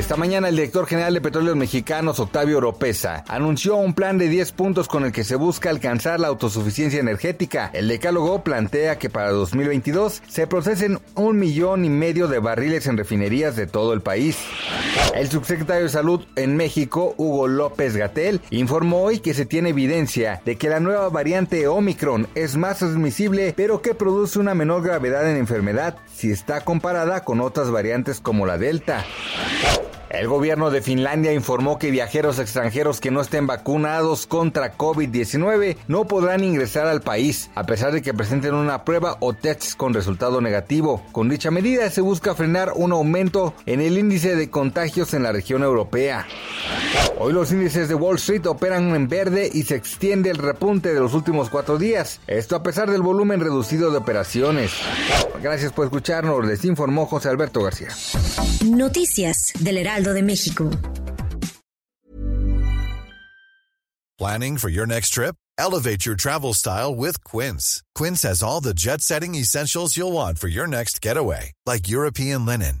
Esta mañana el director general de Petróleos Mexicanos, Octavio Oropesa, anunció un plan de 10 puntos con el que se busca alcanzar la autosuficiencia energética. El decálogo plantea que para 2022 se procesen un millón y medio de barriles en refinerías de todo el país. El subsecretario de Salud en México, Hugo López Gatel, informó hoy que se tiene evidencia de que la nueva variante Omicron es más transmisible, pero que produce una menor gravedad en enfermedad si está comparada con otras variantes como la Delta. El gobierno de Finlandia informó que viajeros extranjeros que no estén vacunados contra COVID-19 no podrán ingresar al país, a pesar de que presenten una prueba o test con resultado negativo. Con dicha medida se busca frenar un aumento en el índice de contagios en la región europea. Hoy los índices de Wall Street operan en verde y se extiende el repunte de los últimos cuatro días, esto a pesar del volumen reducido de operaciones. Gracias por escucharnos, les informó José Alberto García. Noticias del Heraldo de México. Planning for your next trip? Elevate your travel style with Quince. Quince has all the jet setting essentials you'll want for your next getaway, like European linen,